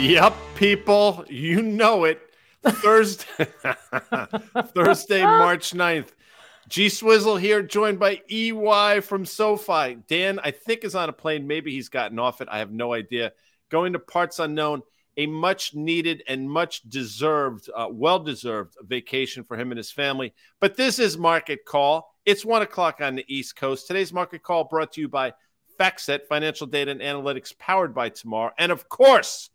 Yep, people, you know it. Thursday, Thursday, March 9th. G Swizzle here, joined by EY from SoFi. Dan, I think, is on a plane. Maybe he's gotten off it. I have no idea. Going to parts unknown, a much needed and much deserved, uh, well deserved vacation for him and his family. But this is Market Call. It's one o'clock on the East Coast. Today's Market Call brought to you by FactSet, financial data and analytics powered by Tomorrow. And of course,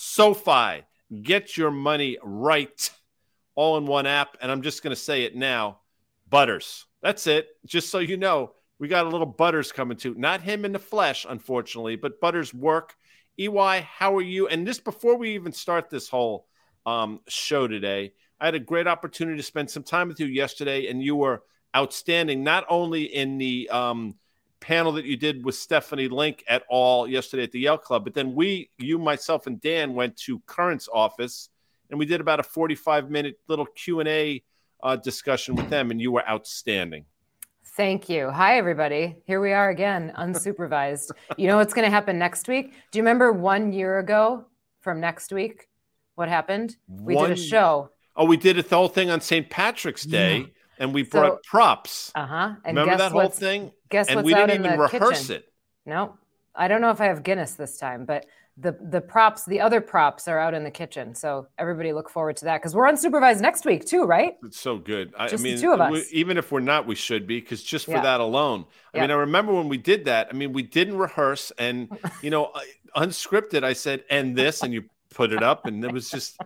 SoFi. Get your money right all in one app. And I'm just going to say it now Butters. That's it. Just so you know, we got a little Butters coming too. Not him in the flesh, unfortunately, but Butters work. EY, how are you? And just before we even start this whole um, show today, I had a great opportunity to spend some time with you yesterday, and you were outstanding, not only in the um, panel that you did with Stephanie Link at all yesterday at the Yale Club, but then we, you, myself, and Dan went to Current's office, and we did about a 45 minute little Q and A uh, discussion with them, and you were outstanding. Thank you. Hi, everybody. Here we are again, unsupervised. you know what's going to happen next week? Do you remember one year ago from next week? What happened? We one... did a show. Oh, we did a whole thing on St. Patrick's Day. Yeah. And we brought so, props. Uh huh. Remember that whole thing? Guess what? and what's we didn't even rehearse kitchen? it. No, I don't know if I have Guinness this time, but the the props, the other props are out in the kitchen. So everybody look forward to that because we're unsupervised next week too, right? It's so good. I, I mean, the two of us. We, even if we're not, we should be because just for Yeah. that alone. I Yeah. mean, I remember when we did that. I mean, we didn't rehearse, and you know, unscripted. I said, "And this," and you put it up, and it was just.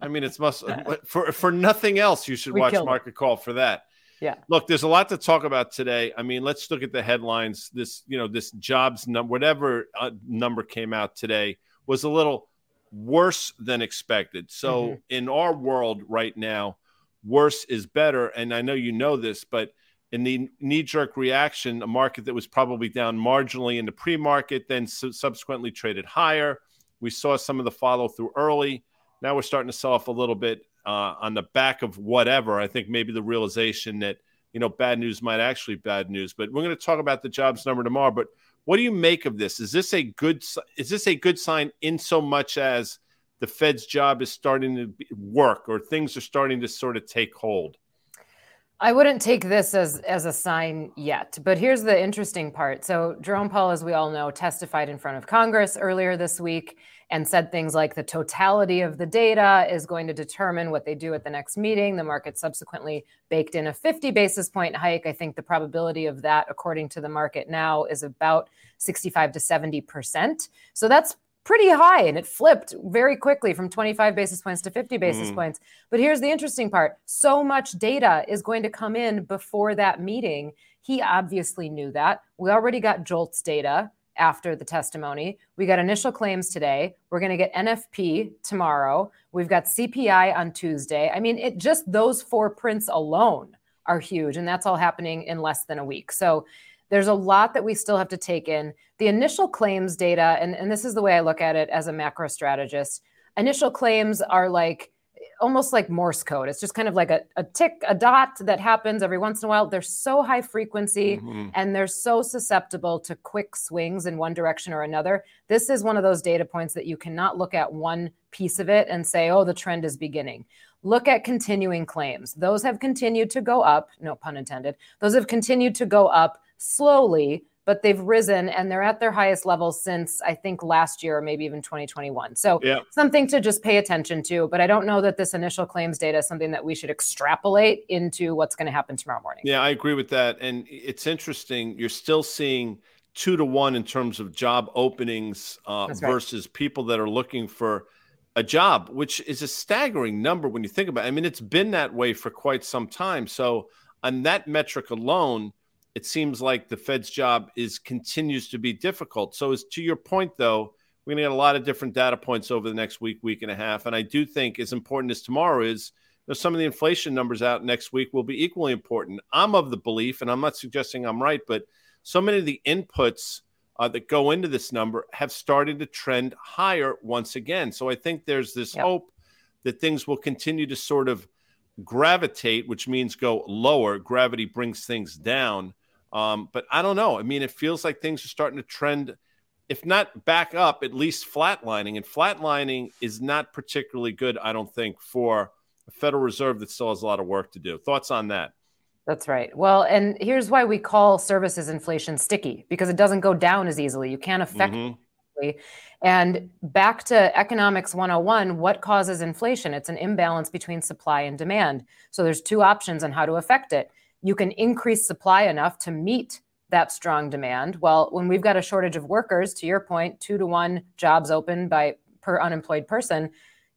I mean, it's must for for nothing else. You should We watch killed it. Market Call for that. Yeah. Look, there's a lot to talk about today. I mean, let's look at the headlines. This, you know, this jobs number, whatever uh, number came out today, was a little worse than expected. So, Mhm. in our world right now, worse is better. And I know you know this, but in the knee jerk reaction, a market that was probably down marginally in the pre market, then su- subsequently traded higher. We saw some of the follow through early. Now we're starting to sell off a little bit uh, on the back of whatever. I think maybe the realization that you know bad news might actually be bad news. But we're going to talk about the jobs number tomorrow. But what do you make of this? Is this a good is this a good sign in so much as the Fed's job is starting to work or things are starting to sort of take hold? I wouldn't take this as as a sign yet, but here's the interesting part. So Jerome Powell, as we all know, testified in front of Congress earlier this week and said things like the totality of the data is going to determine what they do at the next meeting. The market subsequently baked in a 50 basis point hike. I think the probability of that, according to the market now, is about 65 to 70 percent. So that's pretty high, and it flipped very quickly from 25 basis points to 50 basis Mhm. points. But here's the interesting part so much data is going to come in before that meeting. He obviously knew that. We already got JOLTS data after the testimony. We got initial claims today. We're going to get NFP tomorrow. We've got CPI on Tuesday. I mean, it just those four prints alone are huge, and that's all happening in less than a week. So there's a lot that we still have to take in. The initial claims data, and, and this is the way I look at it as a macro strategist, initial claims are like almost like Morse code. It's just kind of like a, a tick, a dot that happens every once in a while. They're so high frequency Mhm. and they're so susceptible to quick swings in one direction or another. This is one of those data points that you cannot look at one piece of it and say, oh, the trend is beginning. Look at continuing claims. Those have continued to go up, no pun intended. Those have continued to go up slowly, but they've risen and they're at their highest levels since I think last year or maybe even 2021. So Yeah. something to just pay attention to. But I don't know that this initial claims data is something that we should extrapolate into what's going to happen tomorrow morning. Yeah, I agree with that. And it's interesting. You're still seeing two to one in terms of job openings uh, right. versus people that are looking for a job, which is a staggering number when you think about it. I mean, it's been that way for quite some time. So, on that metric alone, it seems like the Fed's job is continues to be difficult. So, as to your point, though, we're going to get a lot of different data points over the next week, week and a half. And I do think as important as tomorrow is, you know, some of the inflation numbers out next week will be equally important. I'm of the belief, and I'm not suggesting I'm right, but so many of the inputs uh, that go into this number have started to trend higher once again. So I think there's this Yep. hope that things will continue to sort of gravitate, which means go lower. Gravity brings things down. Um, but I don't know. I mean, it feels like things are starting to trend if not back up, at least flatlining. And flatlining is not particularly good, I don't think, for a Federal Reserve that still has a lot of work to do. Thoughts on that? That's right. Well, and here's why we call services inflation sticky because it doesn't go down as easily. You can't affect mm-hmm. And back to economics 101, what causes inflation? It's an imbalance between supply and demand. So there's two options on how to affect it. You can increase supply enough to meet that strong demand. Well, when we've got a shortage of workers, to your point, two to one jobs open by per unemployed person,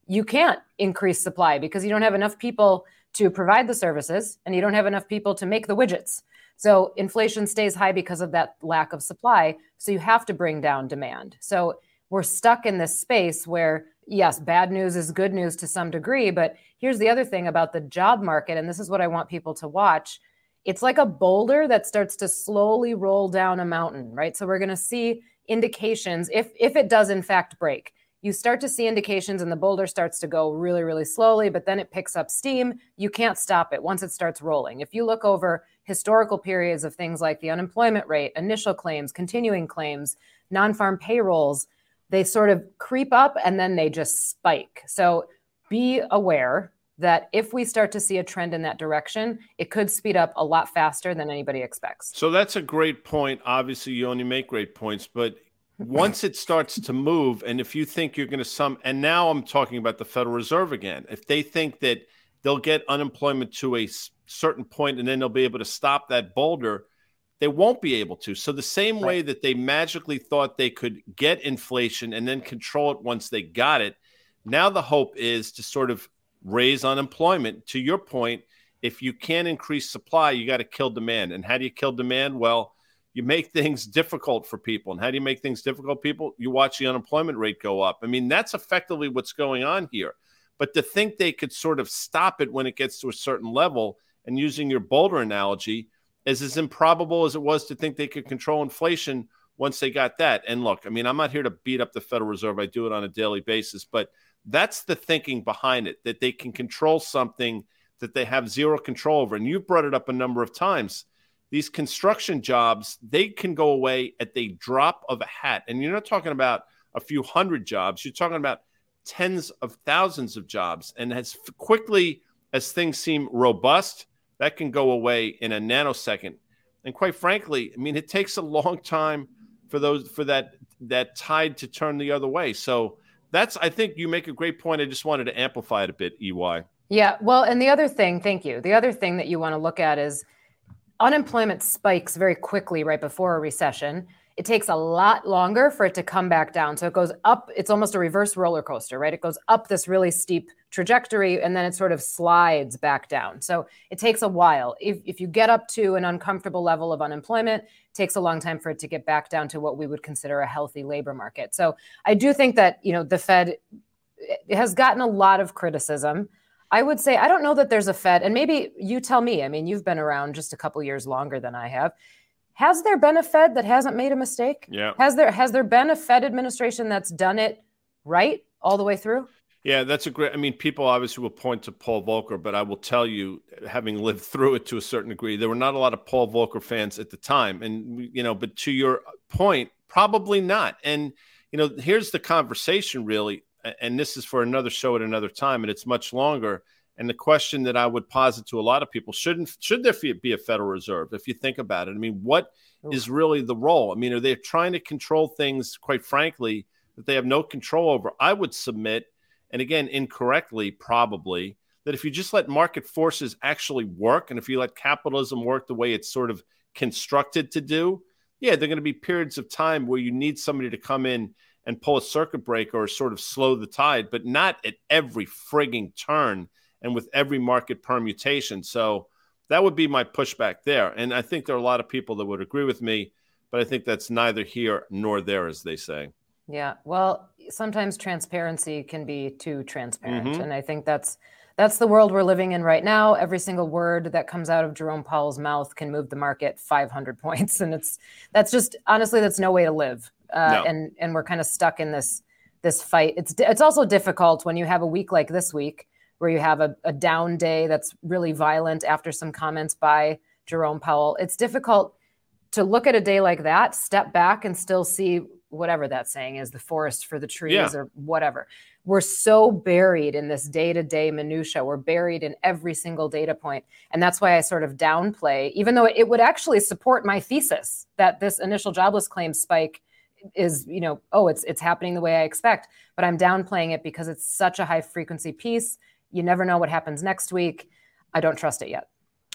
you can't increase supply because you don't have enough people to provide the services and you don't have enough people to make the widgets. So inflation stays high because of that lack of supply. So you have to bring down demand. So we're stuck in this space where, yes, bad news is good news to some degree. But here's the other thing about the job market, and this is what I want people to watch it's like a boulder that starts to slowly roll down a mountain, right? So we're going to see indications if if it does in fact break. You start to see indications and the boulder starts to go really really slowly, but then it picks up steam. You can't stop it once it starts rolling. If you look over historical periods of things like the unemployment rate, initial claims, continuing claims, non-farm payrolls, they sort of creep up and then they just spike. So be aware that if we start to see a trend in that direction, it could speed up a lot faster than anybody expects. So that's a great point. Obviously, you only make great points, but mm-hmm. once it starts to move, and if you think you're going to sum, and now I'm talking about the Federal Reserve again, if they think that they'll get unemployment to a certain point and then they'll be able to stop that boulder, they won't be able to. So, the same right. way that they magically thought they could get inflation and then control it once they got it, now the hope is to sort of raise unemployment. To your point, if you can't increase supply, you got to kill demand. And how do you kill demand? Well, you make things difficult for people. And how do you make things difficult, people? You watch the unemployment rate go up. I mean, that's effectively what's going on here. But to think they could sort of stop it when it gets to a certain level, and using your boulder analogy, is as improbable as it was to think they could control inflation once they got that. And look, I mean, I'm not here to beat up the Federal Reserve. I do it on a daily basis, but that's the thinking behind it that they can control something that they have zero control over. And you've brought it up a number of times. These construction jobs, they can go away at the drop of a hat. And you're not talking about a few hundred jobs, you're talking about tens of thousands of jobs. And as quickly as things seem robust, that can go away in a nanosecond. And quite frankly, I mean, it takes a long time for those for that that tide to turn the other way. So that's I think you make a great point. I just wanted to amplify it a bit, EY. Yeah, well, and the other thing, thank you. The other thing that you want to look at is unemployment spikes very quickly right before a recession. It takes a lot longer for it to come back down. So it goes up, it's almost a reverse roller coaster, right? It goes up this really steep trajectory and then it sort of slides back down. So it takes a while. If, if you get up to an uncomfortable level of unemployment, it takes a long time for it to get back down to what we would consider a healthy labor market. So I do think that, you know, the Fed has gotten a lot of criticism. I would say I don't know that there's a Fed, and maybe you tell me. I mean, you've been around just a couple years longer than I have. Has there been a Fed that hasn't made a mistake? Yeah. Has there has there been a Fed administration that's done it right all the way through? Yeah, that's a great. I mean, people obviously will point to Paul Volcker, but I will tell you, having lived through it to a certain degree, there were not a lot of Paul Volcker fans at the time, and you know. But to your point, probably not. And you know, here's the conversation really, and this is for another show at another time, and it's much longer. And the question that I would posit to a lot of people shouldn't should there be a Federal Reserve? If you think about it, I mean, what is really the role? I mean, are they trying to control things, quite frankly, that they have no control over? I would submit and again, incorrectly, probably, that if you just let market forces actually work and if you let capitalism work the way it's sort of constructed to do, yeah, there are going to be periods of time where you need somebody to come in and pull a circuit breaker or sort of slow the tide, but not at every frigging turn and with every market permutation. So that would be my pushback there. And I think there are a lot of people that would agree with me, but I think that's neither here nor there, as they say. Yeah. Well, sometimes transparency can be too transparent. Mm-hmm. And I think that's that's the world we're living in right now. Every single word that comes out of Jerome Powell's mouth can move the market 500 points, and it's that's just honestly that's no way to live. Uh, no. And and we're kind of stuck in this this fight. It's it's also difficult when you have a week like this week where you have a, a down day that's really violent after some comments by Jerome Powell. It's difficult to look at a day like that, step back, and still see whatever that saying is, the forest for the trees Yeah. or whatever. We're so buried in this day-to-day minutia. We're buried in every single data point. And that's why I sort of downplay, even though it would actually support my thesis that this initial jobless claim spike is, you know, oh, it's it's happening the way I expect. But I'm downplaying it because it's such a high frequency piece. You never know what happens next week. I don't trust it yet.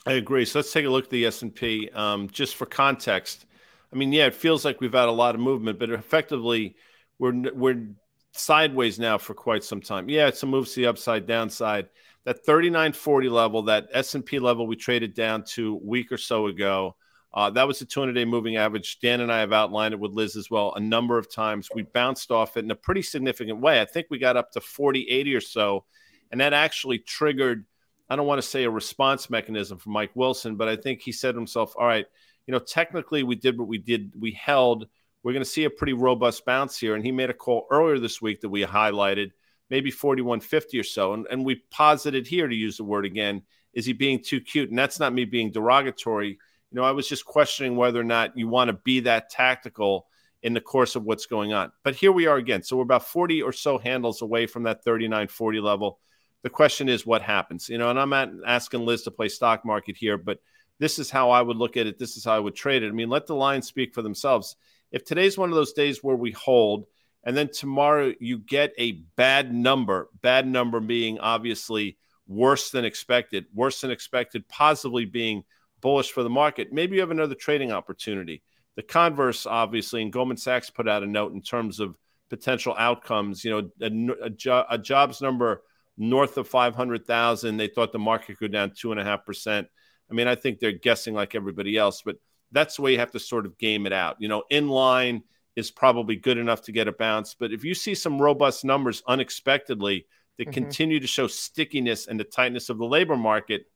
I agree. So let's take a look at the S and P. Um, just for context, I mean, yeah, it feels like we've had a lot of movement, but effectively, we're we're sideways now for quite some time. Yeah, it's a move to the upside, downside. That 39.40 level, that S and P level, we traded down to a week or so ago. Uh, that was a 200-day moving average. Dan and I have outlined it with Liz as well a number of times. We bounced off it in a pretty significant way. I think we got up to 40, 80 or so, and that actually triggered. I don't want to say a response mechanism for Mike Wilson, but I think he said to himself, all right, you know, technically we did what we did. We held. We're going to see a pretty robust bounce here. And he made a call earlier this week that we highlighted, maybe 4150 or so. And, and we posited here to use the word again, is he being too cute? And that's not me being derogatory. You know, I was just questioning whether or not you want to be that tactical in the course of what's going on. But here we are again. So we're about 40 or so handles away from that 3940 level. The question is what happens, you know, and I'm not asking Liz to play stock market here, but this is how I would look at it. This is how I would trade it. I mean, let the lines speak for themselves. If today's one of those days where we hold, and then tomorrow you get a bad number, bad number being obviously worse than expected, worse than expected, possibly being bullish for the market, maybe you have another trading opportunity. The converse, obviously, and Goldman Sachs put out a note in terms of potential outcomes. You know, a, a, jo- a jobs number north of 500,000, they thought the market could go down 2.5%. I mean, I think they're guessing like everybody else, but that's the way you have to sort of game it out. You know, in line is probably good enough to get a bounce, but if you see some robust numbers unexpectedly that Mhm. continue to show stickiness and the tightness of the labor market,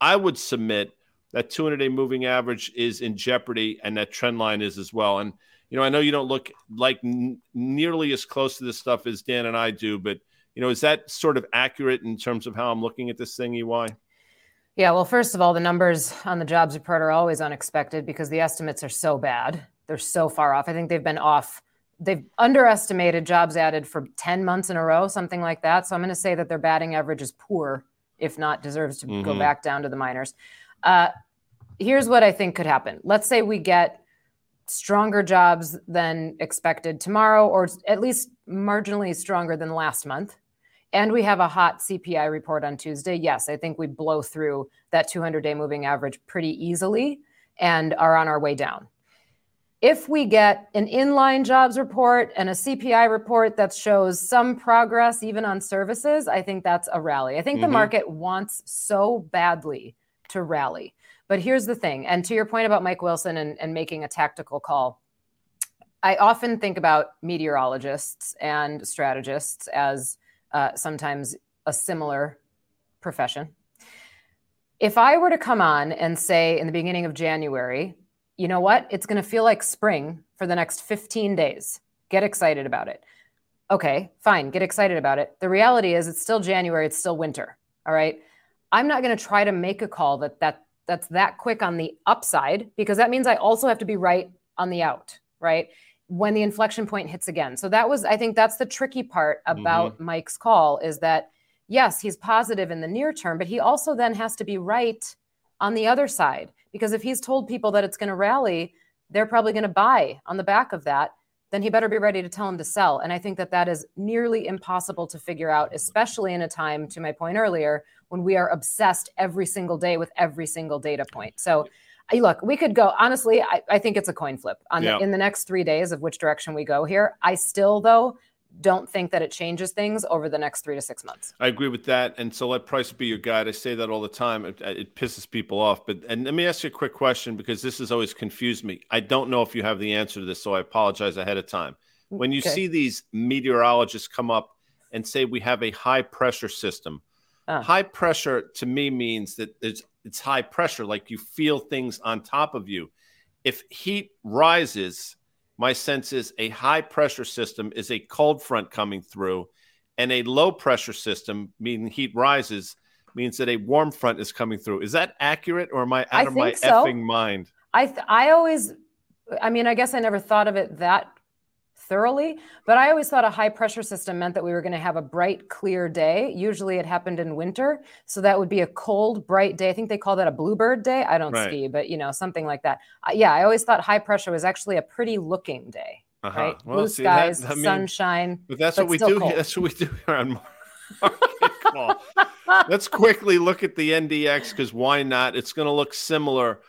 I would submit that 200 day moving average is in jeopardy and that trend line is as well. And, you know, I know you don't look like n- nearly as close to this stuff as Dan and I do, but, you know, is that sort of accurate in terms of how I'm looking at this thing, EY? Yeah, well, first of all, the numbers on the jobs report are always unexpected because the estimates are so bad. They're so far off. I think they've been off. They've underestimated jobs added for 10 months in a row, something like that. So I'm going to say that their batting average is poor, if not deserves to go Mhm. back down to the minors. Uh, here's what I think could happen. Let's say we get stronger jobs than expected tomorrow, or at least marginally stronger than last month. And we have a hot CPI report on Tuesday. Yes, I think we blow through that 200 day moving average pretty easily and are on our way down. If we get an inline jobs report and a CPI report that shows some progress, even on services, I think that's a rally. I think the Mhm. market wants so badly to rally. But here's the thing, and to your point about Mike Wilson and, and making a tactical call, I often think about meteorologists and strategists as uh, sometimes a similar profession. If I were to come on and say in the beginning of January, you know what, it's going to feel like spring for the next 15 days, get excited about it. Okay, fine, get excited about it. The reality is it's still January, it's still winter. All right. I'm not going to try to make a call that that that's that quick on the upside because that means I also have to be right on the out, right? When the inflection point hits again. So that was I think that's the tricky part about mm-hmm. Mike's call is that yes, he's positive in the near term, but he also then has to be right on the other side because if he's told people that it's going to rally, they're probably going to buy on the back of that. Then he better be ready to tell them to sell. And I think that that is nearly impossible to figure out, especially in a time, to my point earlier, when we are obsessed every single day with every single data point. So, look, we could go, honestly, I, I think it's a coin flip on Yeah. the, in the next three days of which direction we go here. I still, though, don't think that it changes things over the next three to six months. I agree with that. And so let price be your guide. I say that all the time. It, it pisses people off. But and let me ask you a quick question because this has always confused me. I don't know if you have the answer to this, so I apologize ahead of time. When you Okay. see these meteorologists come up and say we have a high pressure system, Ah. high pressure to me means that it's it's high pressure, like you feel things on top of you. If heat rises, my sense is a high pressure system is a cold front coming through, and a low pressure system, meaning heat rises, means that a warm front is coming through. Is that accurate, or am I out I of my so. effing mind? I th- I always, I mean, I guess I never thought of it that thoroughly, but I always thought a high pressure system meant that we were going to have a bright, clear day. Usually it happened in winter. So that would be a cold, bright day. I think they call that a bluebird day. I don't right. ski, but you know, something like that. Uh, yeah, I always thought high pressure was actually a pretty looking day. Uh-huh. Right? Well, Blue see, skies, that, I mean, sunshine. But that's but what we do. Cold. That's what we do here on Market Let's quickly look at the NDX because why not? It's going to look similar.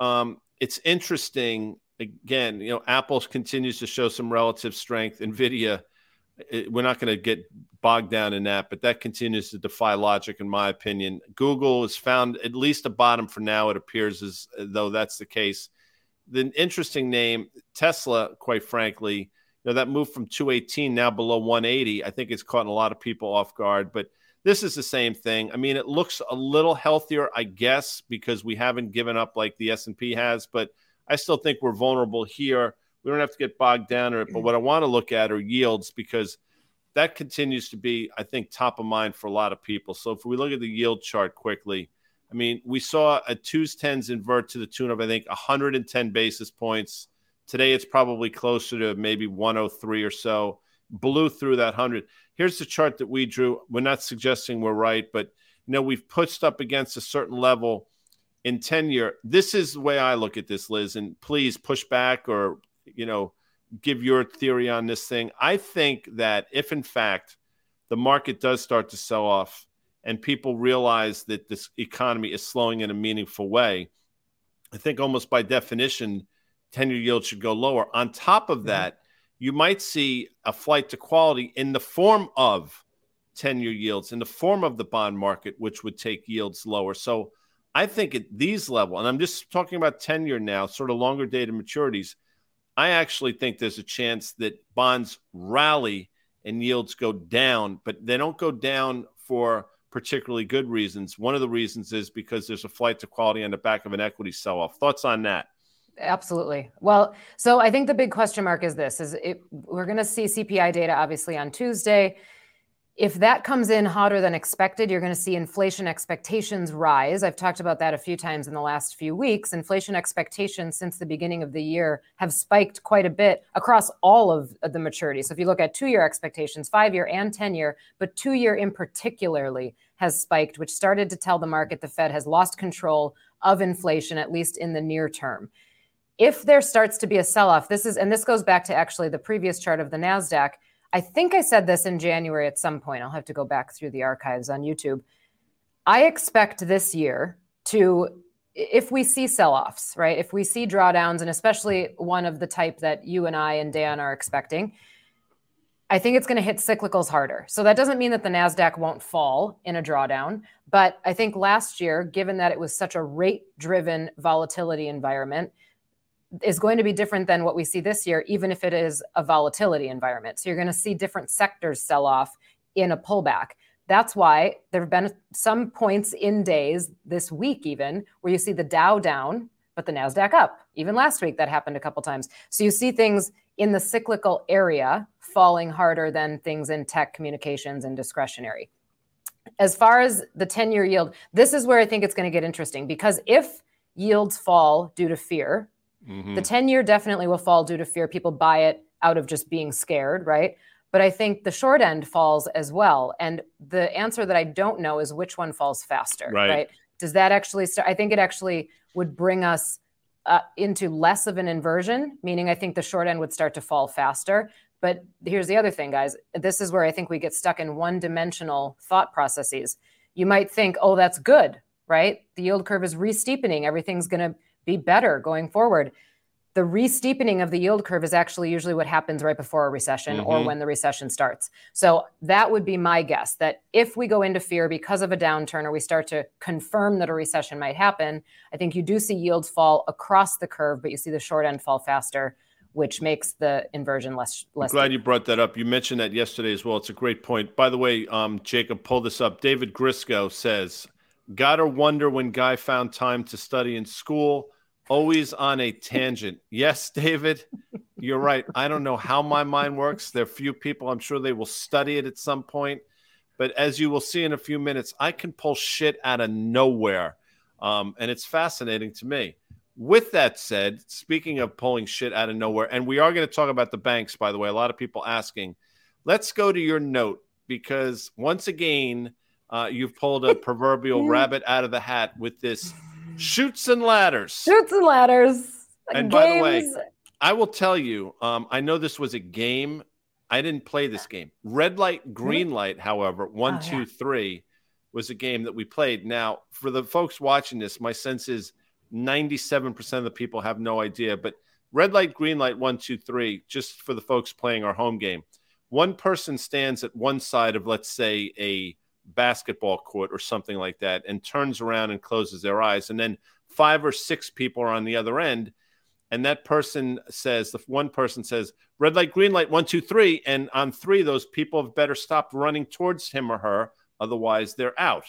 Um, it's interesting again, you know, Apple continues to show some relative strength. Nvidia, it, we're not going to get bogged down in that, but that continues to defy logic, in my opinion. Google has found at least a bottom for now. It appears as eh, though that's the case. The interesting name, Tesla, quite frankly, you know, that move from 218 now below 180, I think it's caught a lot of people off guard, but this is the same thing. I mean, it looks a little healthier, I guess, because we haven't given up like the S&P has, but – I still think we're vulnerable here. We don't have to get bogged down in it. But what I want to look at are yields because that continues to be, I think, top of mind for a lot of people. So if we look at the yield chart quickly, I mean, we saw a twos tens invert to the tune of I think 110 basis points. Today it's probably closer to maybe 103 or so. Blew through that 100. Here's the chart that we drew. We're not suggesting we're right, but you know we've pushed up against a certain level in tenure. This is the way I look at this, Liz, and please push back or, you know, give your theory on this thing. I think that if, in fact, the market does start to sell off and people realize that this economy is slowing in a meaningful way, I think almost by definition, 10 year yield should go lower. On top of mm-hmm. that, you might see a flight to quality in the form of 10 year yields, in the form of the bond market, which would take yields lower. So I think at these level, and I'm just talking about tenure now, sort of longer dated maturities. I actually think there's a chance that bonds rally and yields go down, but they don't go down for particularly good reasons. One of the reasons is because there's a flight to quality on the back of an equity sell off. Thoughts on that? Absolutely. Well, so I think the big question mark is this is it, we're going to see CPI data obviously on Tuesday if that comes in hotter than expected, you're going to see inflation expectations rise. I've talked about that a few times in the last few weeks. Inflation expectations since the beginning of the year have spiked quite a bit across all of the maturities. So if you look at two year expectations, five year and 10 year, but two year in particularly has spiked, which started to tell the market the Fed has lost control of inflation, at least in the near term. If there starts to be a sell off, this is, and this goes back to actually the previous chart of the NASDAQ I think I said this in January at some point. I'll have to go back through the archives on YouTube. I expect this year to, if we see sell offs, right? If we see drawdowns, and especially one of the type that you and I and Dan are expecting, I think it's going to hit cyclicals harder. So that doesn't mean that the NASDAQ won't fall in a drawdown. But I think last year, given that it was such a rate driven volatility environment, is going to be different than what we see this year, even if it is a volatility environment. So you're going to see different sectors sell off in a pullback. That's why there have been some points in days this week, even where you see the Dow down, but the NASDAQ up. Even last week, that happened a couple times. So you see things in the cyclical area falling harder than things in tech, communications, and discretionary. As far as the 10 year yield, this is where I think it's going to get interesting because if yields fall due to fear, Mm-hmm. The 10 year definitely will fall due to fear. People buy it out of just being scared, right? But I think the short end falls as well. And the answer that I don't know is which one falls faster, right? right? Does that actually start? I think it actually would bring us uh, into less of an inversion, meaning I think the short end would start to fall faster. But here's the other thing, guys. This is where I think we get stuck in one dimensional thought processes. You might think, oh, that's good, right? The yield curve is re-steepening. Everything's going to be better going forward. The re-steepening of the yield curve is actually usually what happens right before a recession mm-hmm. or when the recession starts. So that would be my guess that if we go into fear because of a downturn or we start to confirm that a recession might happen, I think you do see yields fall across the curve, but you see the short end fall faster which makes the inversion less less. I'm glad you brought that up. You mentioned that yesterday as well. It's a great point. By the way, um, Jacob, pull this up. David Grisco says, "Gotta wonder when Guy found time to study in school always on a tangent. Yes, David, you're right. I don't know how my mind works. There are few people, I'm sure they will study it at some point. But as you will see in a few minutes, I can pull shit out of nowhere. Um, and it's fascinating to me. With that said, speaking of pulling shit out of nowhere, and we are going to talk about the banks, by the way, a lot of people asking. Let's go to your note because once again, uh, you've pulled a proverbial rabbit out of the hat with this Chutes and Ladders. Chutes and Ladders. And Games. by the way, I will tell you, um, I know this was a game. I didn't play this game. Red light, green light, however, one, oh, two, yeah. three was a game that we played. Now, for the folks watching this, my sense is 97% of the people have no idea. But red light, green light, one, two, three, just for the folks playing our home game. One person stands at one side of, let's say, a basketball court or something like that and turns around and closes their eyes. And then five or six people are on the other end. And that person says, the one person says, red light, green light, one, two, three. And on three, those people have better stop running towards him or her. Otherwise, they're out.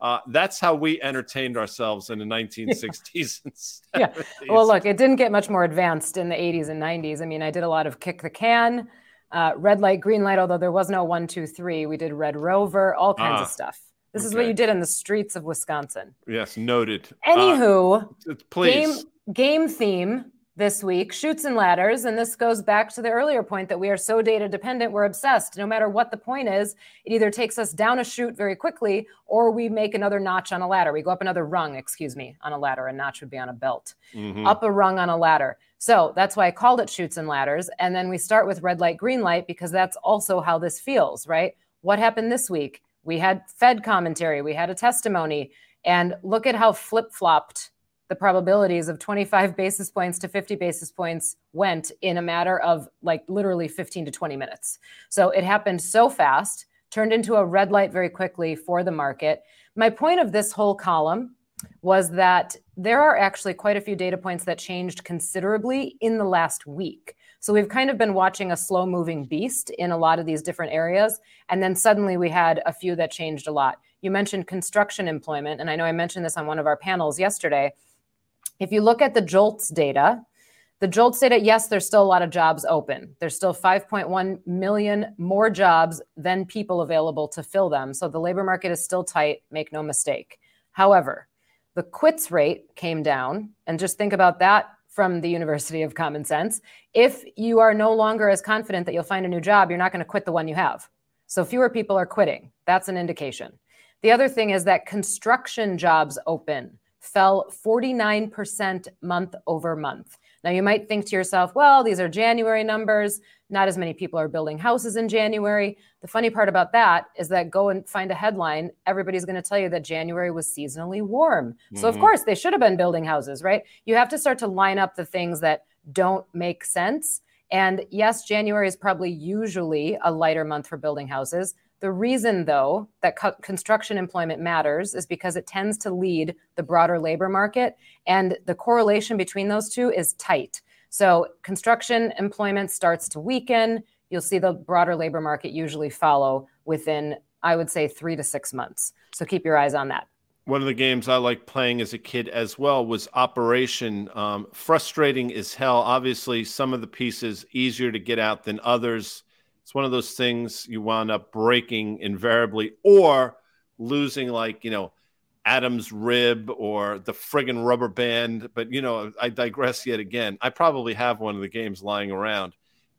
Uh, that's how we entertained ourselves in the 1960s. Yeah. yeah. Well, look, it didn't get much more advanced in the 80s and 90s. I mean, I did a lot of kick the can, uh, red light, green light, although there was no one, two, three. We did red rover, all kinds of ah, stuff. This okay. is what you did in the streets of Wisconsin. Yes, noted. Anywho, uh, please. Game, game theme this week Chutes and Ladders and this goes back to the earlier point that we are so data dependent we're obsessed. No matter what the point is it either takes us down a chute very quickly or we make another notch on a ladder. We go up another rung excuse me on a ladder. A notch would be on a belt. Mm-hmm. up a rung on a ladder. So that's why i called it Chutes and Ladders. And then we start with red light green light because that's also how this feels right? What happened this week? We had fed commentary. We had a testimony. And look at how flip-flopped the probabilities of 25 basis points to 50 basis points went in a matter of like literally 15 to 20 minutes. So it happened so fast, turned into a red light very quickly for the market. My point of this whole column was that there are actually quite a few data points that changed considerably in the last week. So we've kind of been watching a slow moving beast in a lot of these different areas. And then suddenly we had a few that changed a lot. You mentioned construction employment. And I know I mentioned this on one of our panels yesterday if you look at the JOLTS data, the JOLTS data, yes, there's still a lot of jobs open. There's still 5.1 million more jobs than people available to fill them. So the labor market is still tight, make no mistake. However, the quits rate came down. And just think about that from the University of Common Sense. If you are no longer as confident that you'll find a new job, you're not going to quit the one you have. So fewer people are quitting. That's an indication. The other thing is that construction jobs open fell 49% month over month. Now, you might think to yourself, well, these are January numbers. Not as many people are building houses in January. The funny part about that is that go and find a headline. Everybody's going to tell you that January was seasonally warm. Mm-hmm. So, of mm-hmm. course, they should have been building houses, right? You have to start to line up the things that don't make sense. And yes, January is probably usually a lighter month for building houses. The reason, though, that co- construction employment matters is because it tends to lead the broader labor market, and the correlation between those two is tight. So, construction employment starts to weaken. You'll see the broader labor market usually follow within, I would say, three to six months. So, keep your eyes on that. One of the games I liked playing as a kid as well was Operation. Um, frustrating as hell. Obviously, some of the pieces easier to get out than others it's one of those things you wound up breaking invariably or losing, like, you know, Adam's rib or the friggin' rubber band. But, you know, I digress yet again. I probably have one of the games lying around.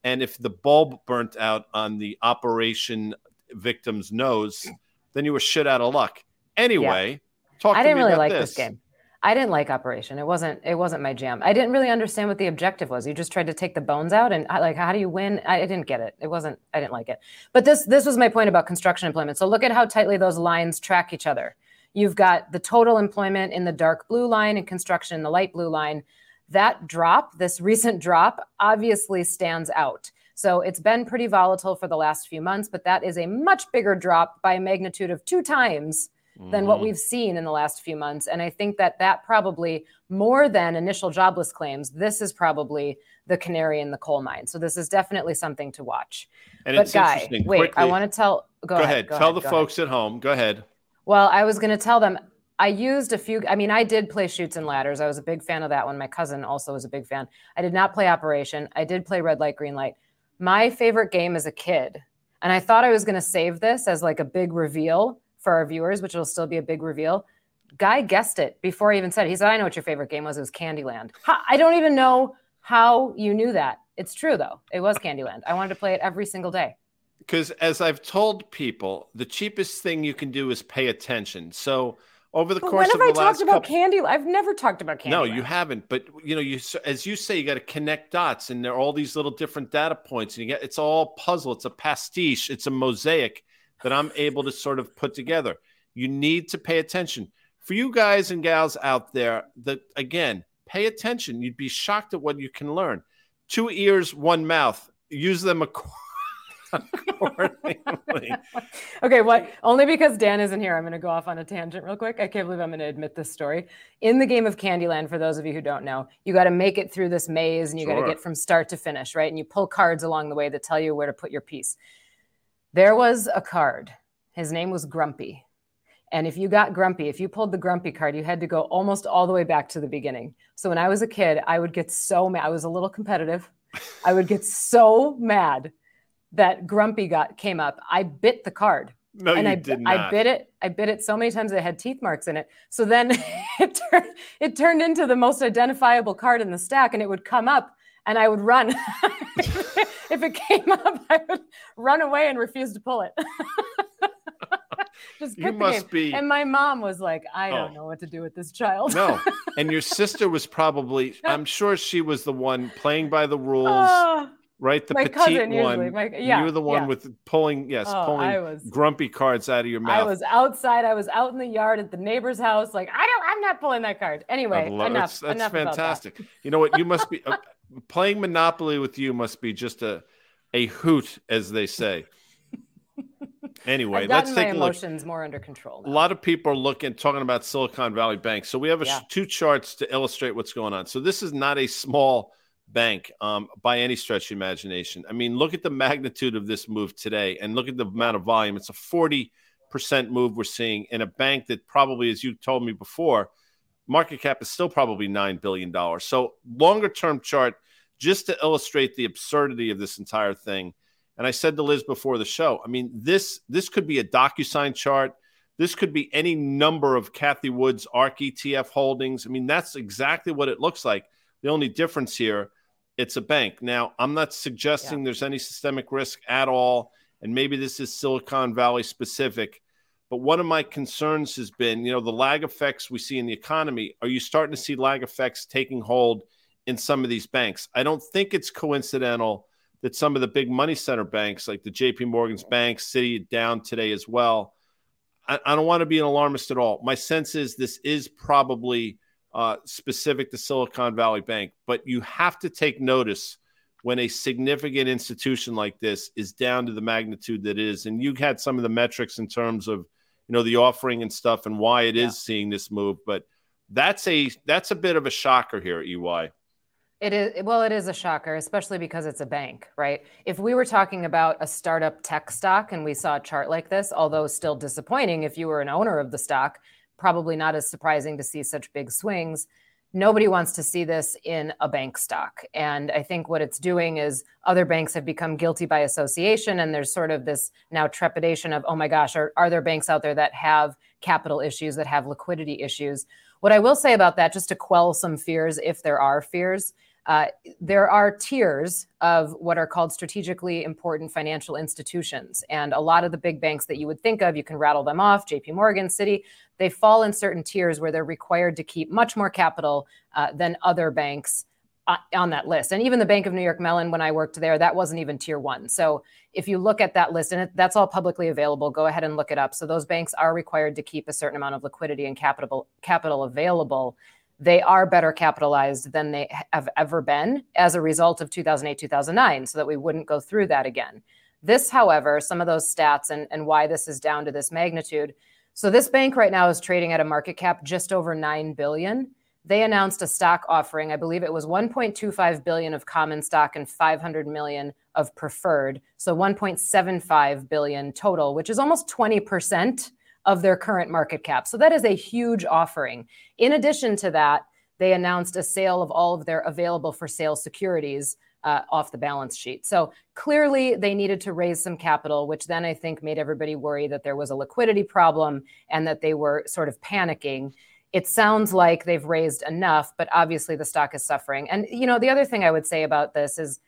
And if the bulb burnt out on the operation victim's nose, then you were shit out of luck. Anyway, yeah. talk I didn't really like this. this game. I didn't like Operation. It wasn't it wasn't my jam. I didn't really understand what the objective was. You just tried to take the bones out and like how do you win? I, I didn't get it. It wasn't I didn't like it. But this this was my point about construction employment. So look at how tightly those lines track each other. You've got the total employment in the dark blue line and construction in the light blue line. That drop, this recent drop, obviously stands out. So it's been pretty volatile for the last few months, but that is a much bigger drop by a magnitude of two times than mm-hmm. what we've seen in the last few months. And I think that that probably more than initial jobless claims, this is probably the canary in the coal mine. So this is definitely something to watch. And but guy, wait, Quickly, I want to tell. Go, go ahead. ahead. Go tell ahead, the folks ahead. at home. Go ahead. Well, I was going to tell them. I used a few. I mean, I did play Chutes and Ladders. I was a big fan of that one. My cousin also was a big fan. I did not play Operation. I did play Red Light, Green Light. My favorite game as a kid, and I thought I was going to save this as like a big reveal for our viewers, which will still be a big reveal. Guy guessed it before I even said it. He said, I know what your favorite game was. It was Candyland. I don't even know how you knew that. It's true, though. It was Candyland. I wanted to play it every single day. Because as I've told people, the cheapest thing you can do is pay attention. So over the but course when of have the I last talked about couple, Candy? I've never talked about Candy. no, you haven't. But you know, you as you say, you got to connect dots, and there are all these little different data points, and you get it's all puzzle. It's a pastiche. It's a mosaic that I'm able to sort of put together. You need to pay attention. For you guys and gals out there, that again, pay attention. You'd be shocked at what you can learn. Two ears, one mouth. Use them accordingly. okay, what? Only because Dan isn't here, I'm going to go off on a tangent real quick. I can't believe I'm going to admit this story. In the game of Candyland, for those of you who don't know, you got to make it through this maze and you Sure. got to get from start to finish, right? And you pull cards along the way that tell you where to put your piece. There was a card. His name was Grumpy. And if you got grumpy, if you pulled the grumpy card, you had to go almost all the way back to the beginning. So when I was a kid, I would get so mad. I was a little competitive. I would get so mad that grumpy got came up. I bit the card No, and you I, did I bit it. I bit it so many times that it had teeth marks in it. So then it turned it turned into the most identifiable card in the stack, and it would come up, and I would run. if it came up, I would run away and refuse to pull it. Just You must game. be- And my mom was like, "I don't Oh. know what to do with this child." No, and your sister was probably. I'm sure she was the one playing by the rules, Oh, right? The petite cousin one. My, yeah, you were the one yeah. with pulling. Yes, Oh, pulling was- grumpy cards out of your mouth. I was outside. I was out in the yard at the neighbor's house. Like, I don't. I'm not pulling that card. Anyway, love- enough. That's, that's enough about that. fantastic. You know what? You must be uh, playing Monopoly with you. Must be just a a hoot, as they say. Anyway, let's take a look. emotions more under control. A lot of people are looking, talking about Silicon Valley Bank. So we have a, Yeah. two charts to illustrate what's going on. So this is not a small bank um, by any stretch of imagination. I mean, look at the magnitude of this move today, and look at the amount of volume. It's a forty percent move we're seeing in a bank that probably, as you told me before, market cap is still probably nine billion dollars. So longer term chart, just to illustrate the absurdity of this entire thing. And I said to Liz before the show, I mean, this this could be a DocuSign chart. This could be any number of Cathie Wood's ARK ETF holdings. I mean, that's exactly what it looks like. The only difference here, it's a bank. Now, I'm not suggesting there's any systemic risk at all, and maybe this is Silicon Valley specific. But one of my concerns has been, you know, the lag effects we see in the economy. Are you starting to see lag effects taking hold in some of these banks? I don't think it's coincidental that some of the big money center banks, like the JP Morgan's bank, Citi down today as well. I, I don't want to be an alarmist at all. My sense is this is probably uh, specific to Silicon Valley Bank, but you have to take notice when a significant institution like this is down to the magnitude that it is. And you had some of the metrics in terms of, you know, the offering and stuff and why it is Yeah. seeing this move. But that's a that's a bit of a shocker here, EY. It is well, it is a shocker, especially because it's a bank, right? If we were talking about a startup tech stock and we saw a chart like this, although still disappointing if you were an owner of the stock, probably not as surprising to see such big swings. Nobody wants to see this in a bank stock. And I think what it's doing is other banks have become guilty by association. And there's sort of this now trepidation of, oh my gosh, are, are there banks out there that have capital issues, that have liquidity issues? What I will say about that, just to quell some fears, if there are fears, uh, there are tiers of what are called strategically important financial institutions. And a lot of the big banks that you would think of, you can rattle them off JP Morgan, Citi, they fall in certain tiers where they're required to keep much more capital uh, than other banks Uh, on that list. And even the Bank of New York Mellon, when I worked there, that wasn't even tier one. So if you look at that list, and that's all publicly available, go ahead and look it up. So those banks are required to keep a certain amount of liquidity and capital capital available they are better capitalized than they have ever been as a result of 2008 2009 so that we wouldn't go through that again this however some of those stats and, and why this is down to this magnitude so this bank right now is trading at a market cap just over 9 billion they announced a stock offering i believe it was 1.25 billion of common stock and 500 million of preferred so 1.75 billion total which is almost 20% of their current market cap so that is a huge offering in addition to that, they announced a sale of all of their available for sale securities uh, off the balance sheet. So clearly, they needed to raise some capital, which then I think made everybody worry that there was a liquidity problem and that they were sort of panicking. It sounds like they've raised enough, but obviously the stock is suffering. And you know, the other thing I would say about this is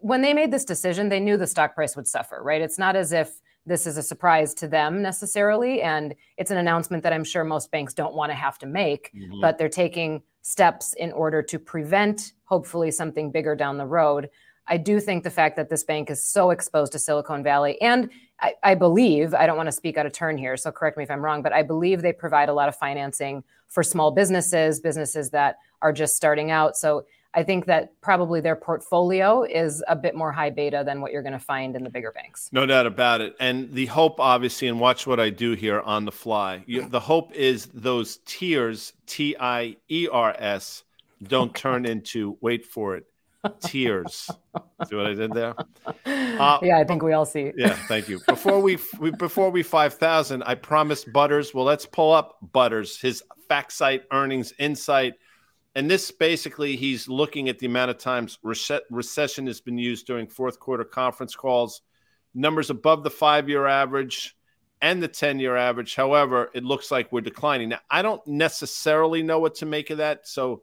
when they made this decision, they knew the stock price would suffer, right? It's not as if this is a surprise to them necessarily. And it's an announcement that I'm sure most banks don't want to have to make, mm-hmm. but they're taking steps in order to prevent, hopefully, something bigger down the road. I do think the fact that this bank is so exposed to Silicon Valley, and I, I, believe, I don't want to speak out of turn here, so correct me if I'm wrong, but I believe they provide a lot of financing for small businesses, businesses that are just starting out. So I think that probably their portfolio is a bit more high beta than what you're going to find in the bigger banks. No doubt about it. And the hope, obviously, and watch what I do here on the fly. You, mm-hmm. the hope is those tiers, T I E R S, don't turn into, wait for it, tears. see what I did there? Uh, yeah, I think we all see. yeah, thank you. Before we, we before we five thousand, I promised Butters. Well, let's pull up Butters, his FactSet earnings insight and this basically he's looking at the amount of times recession has been used during fourth quarter conference calls numbers above the five year average and the 10 year average however it looks like we're declining now i don't necessarily know what to make of that so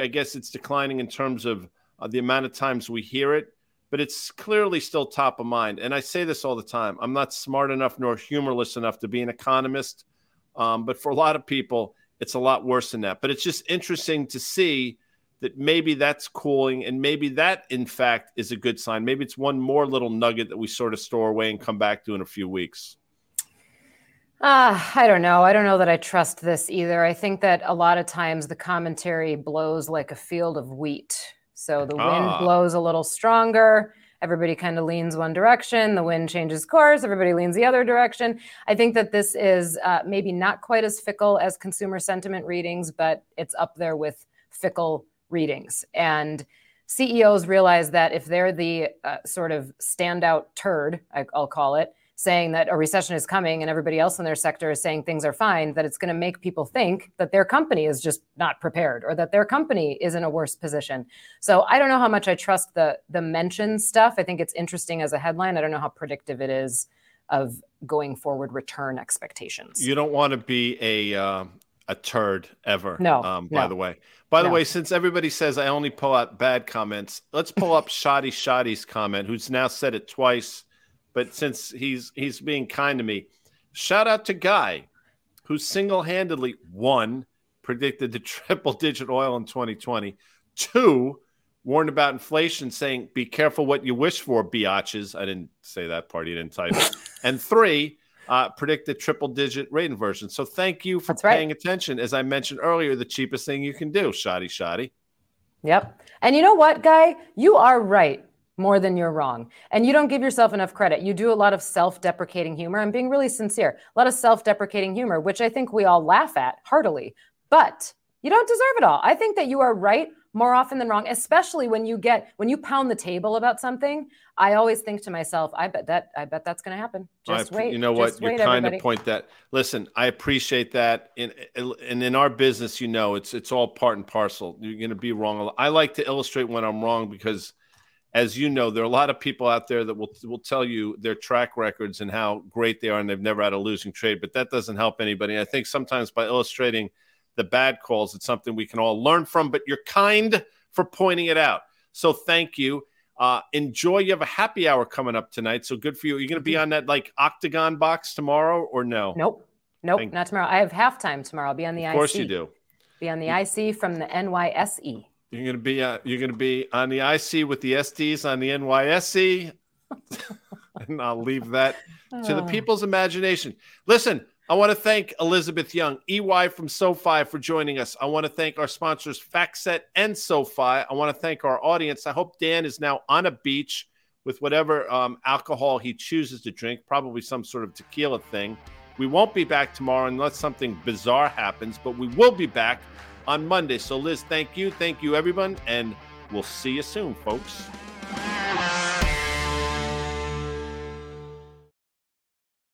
i guess it's declining in terms of uh, the amount of times we hear it but it's clearly still top of mind and i say this all the time i'm not smart enough nor humorless enough to be an economist um, but for a lot of people it's a lot worse than that. But it's just interesting to see that maybe that's cooling and maybe that in fact is a good sign. Maybe it's one more little nugget that we sort of store away and come back to in a few weeks. Uh, I don't know. I don't know that I trust this either. I think that a lot of times the commentary blows like a field of wheat. So the wind ah. blows a little stronger. Everybody kind of leans one direction. The wind changes course. Everybody leans the other direction. I think that this is uh, maybe not quite as fickle as consumer sentiment readings but it's up there with fickle readings. And ceos realize that if they're the uh, sort of standout turd i'll call it saying that a recession is coming and everybody else in their sector is saying things are fine, that it's going to make people think that their company is just not prepared or that their company is in a worse position. So I don't know how much I trust the the mention stuff. I think it's interesting as a headline. I don't know how predictive it is of going forward return expectations. You don't want to be a uh, a turd ever. No. Um, by no. the way, by the way, since everybody says I only pull out bad comments, let's pull up Shoddy Shoddy's comment, who's now said it twice but since he's he's being kind to me, shout out to Guy, who single-handedly one predicted the triple-digit oil in 2020, two warned about inflation, saying be careful what you wish for, biatches. I didn't say that part; he didn't type it. and three. Uh, predicted triple digit rate inversion. So thank you for That's paying right. attention. As I mentioned earlier, the cheapest thing you can do, shoddy shoddy. Yep. And you know what, guy? You are right more than you're wrong. And you don't give yourself enough credit. You do a lot of self deprecating humor. I'm being really sincere. A lot of self deprecating humor, which I think we all laugh at heartily. But you don't deserve it all. I think that you are right more often than wrong, especially when you get when you pound the table about something. I always think to myself, I bet that I bet that's going to happen. Just I, wait. You know what? You're kind of point that. Listen, I appreciate that. In and in our business, you know, it's it's all part and parcel. You're going to be wrong. I like to illustrate when I'm wrong because as you know, there are a lot of people out there that will will tell you their track records and how great they are, and they've never had a losing trade. But that doesn't help anybody. I think sometimes by illustrating the bad calls, it's something we can all learn from. But you're kind for pointing it out, so thank you. Uh, enjoy. You have a happy hour coming up tonight, so good for you. Are you going to be on that like octagon box tomorrow or no? Nope, nope, thank not tomorrow. I have halftime tomorrow. I'll be on the of IC. Of course you do. Be on the IC from the NYSE. You're gonna be uh, you're gonna be on the IC with the SDs on the NYSE, and I'll leave that to the oh. people's imagination. Listen, I want to thank Elizabeth Young, EY from SoFi, for joining us. I want to thank our sponsors, FactSet and SoFi. I want to thank our audience. I hope Dan is now on a beach with whatever um, alcohol he chooses to drink, probably some sort of tequila thing. We won't be back tomorrow unless something bizarre happens, but we will be back on Monday. So, Liz, thank you. Thank you, everyone. And we'll see you soon, folks.